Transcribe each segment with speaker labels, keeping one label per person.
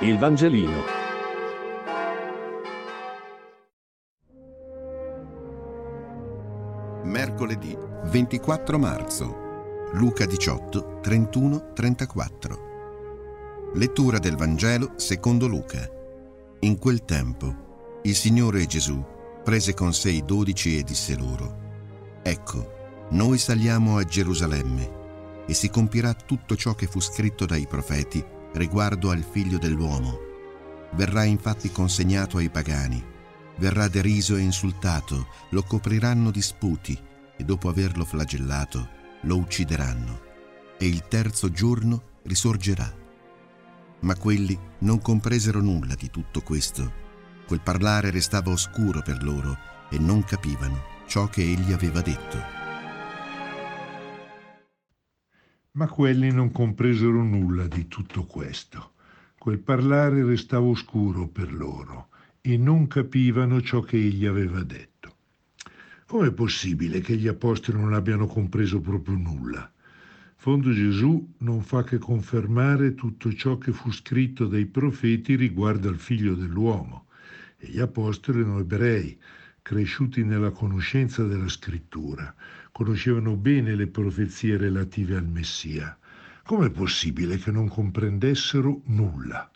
Speaker 1: Il Vangelino.
Speaker 2: Mercoledì 24 marzo. Luca 18, 31, 34. Lettura del Vangelo secondo Luca. In quel tempo il Signore Gesù prese con sé i dodici e disse loro, Ecco, noi saliamo a Gerusalemme e si compirà tutto ciò che fu scritto dai profeti riguardo al figlio dell'uomo. Verrà infatti consegnato ai pagani, verrà deriso e insultato, lo copriranno di sputi e dopo averlo flagellato lo uccideranno e il terzo giorno risorgerà. Ma quelli non compresero nulla di tutto questo. Quel parlare restava oscuro per loro e non capivano ciò che egli aveva detto.
Speaker 3: Ma quelli non compresero nulla di tutto questo. Quel parlare restava oscuro per loro e non capivano ciò che egli aveva detto. Com'è possibile che gli apostoli non abbiano compreso proprio nulla? Fondo Gesù non fa che confermare tutto ciò che fu scritto dai profeti riguardo al figlio dell'uomo. E gli apostoli erano ebrei, cresciuti nella conoscenza della scrittura, conoscevano bene le profezie relative al Messia. Com'è possibile che non comprendessero nulla?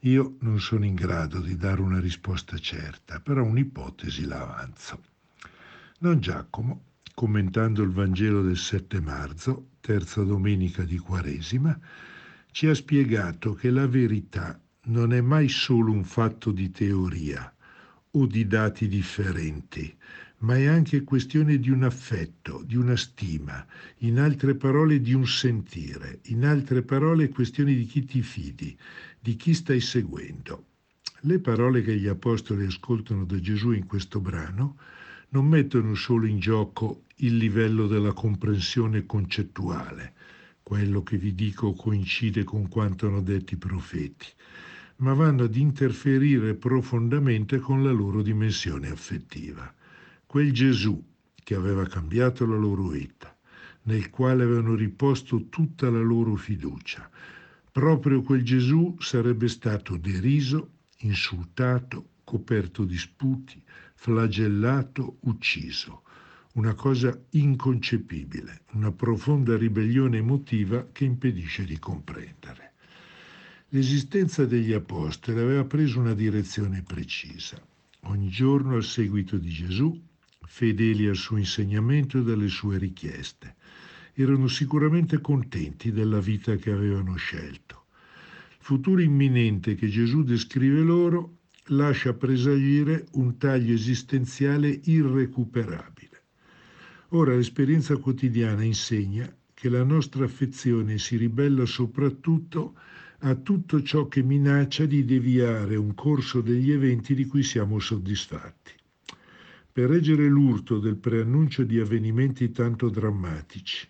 Speaker 3: Io non sono in grado di dare una risposta certa, però un'ipotesi la avanzo. Don Giacomo, commentando il Vangelo del 7 marzo, terza domenica di Quaresima, ci ha spiegato che la verità non è mai solo un fatto di teoria o di dati differenti, ma è anche questione di un affetto, di una stima, in altre parole di un sentire, in altre parole questione di chi ti fidi, di chi stai seguendo. Le parole che gli apostoli ascoltano da Gesù in questo brano non mettono solo in gioco il livello della comprensione concettuale, quello che vi dico coincide con quanto hanno detto i profeti, ma vanno ad interferire profondamente con la loro dimensione affettiva. Quel Gesù che aveva cambiato la loro vita, nel quale avevano riposto tutta la loro fiducia, proprio quel Gesù sarebbe stato deriso, insultato, coperto di sputi, flagellato, ucciso. Una cosa inconcepibile, una profonda ribellione emotiva che impedisce di comprendere. L'esistenza degli apostoli aveva preso una direzione precisa. Ogni giorno al seguito di Gesù, fedeli al suo insegnamento e dalle sue richieste. Erano sicuramente contenti della vita che avevano scelto. Il futuro imminente che Gesù descrive loro lascia presagire un taglio esistenziale irrecuperabile. Ora l'esperienza quotidiana insegna che la nostra affezione si ribella soprattutto a tutto ciò che minaccia di deviare un corso degli eventi di cui siamo soddisfatti. Per reggere l'urto del preannuncio di avvenimenti tanto drammatici,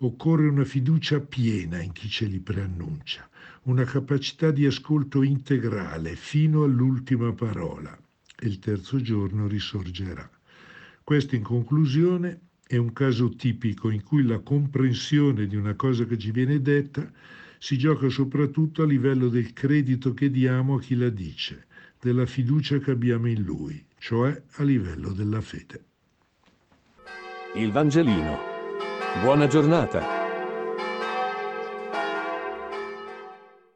Speaker 3: occorre una fiducia piena in chi ce li preannuncia, una capacità di ascolto integrale fino all'ultima parola e il terzo giorno risorgerà. Questo in conclusione è un caso tipico in cui la comprensione di una cosa che ci viene detta si gioca soprattutto a livello del credito che diamo a chi la dice, della fiducia che abbiamo in lui, cioè a livello della fede.
Speaker 1: Il Vangelino. Buona giornata.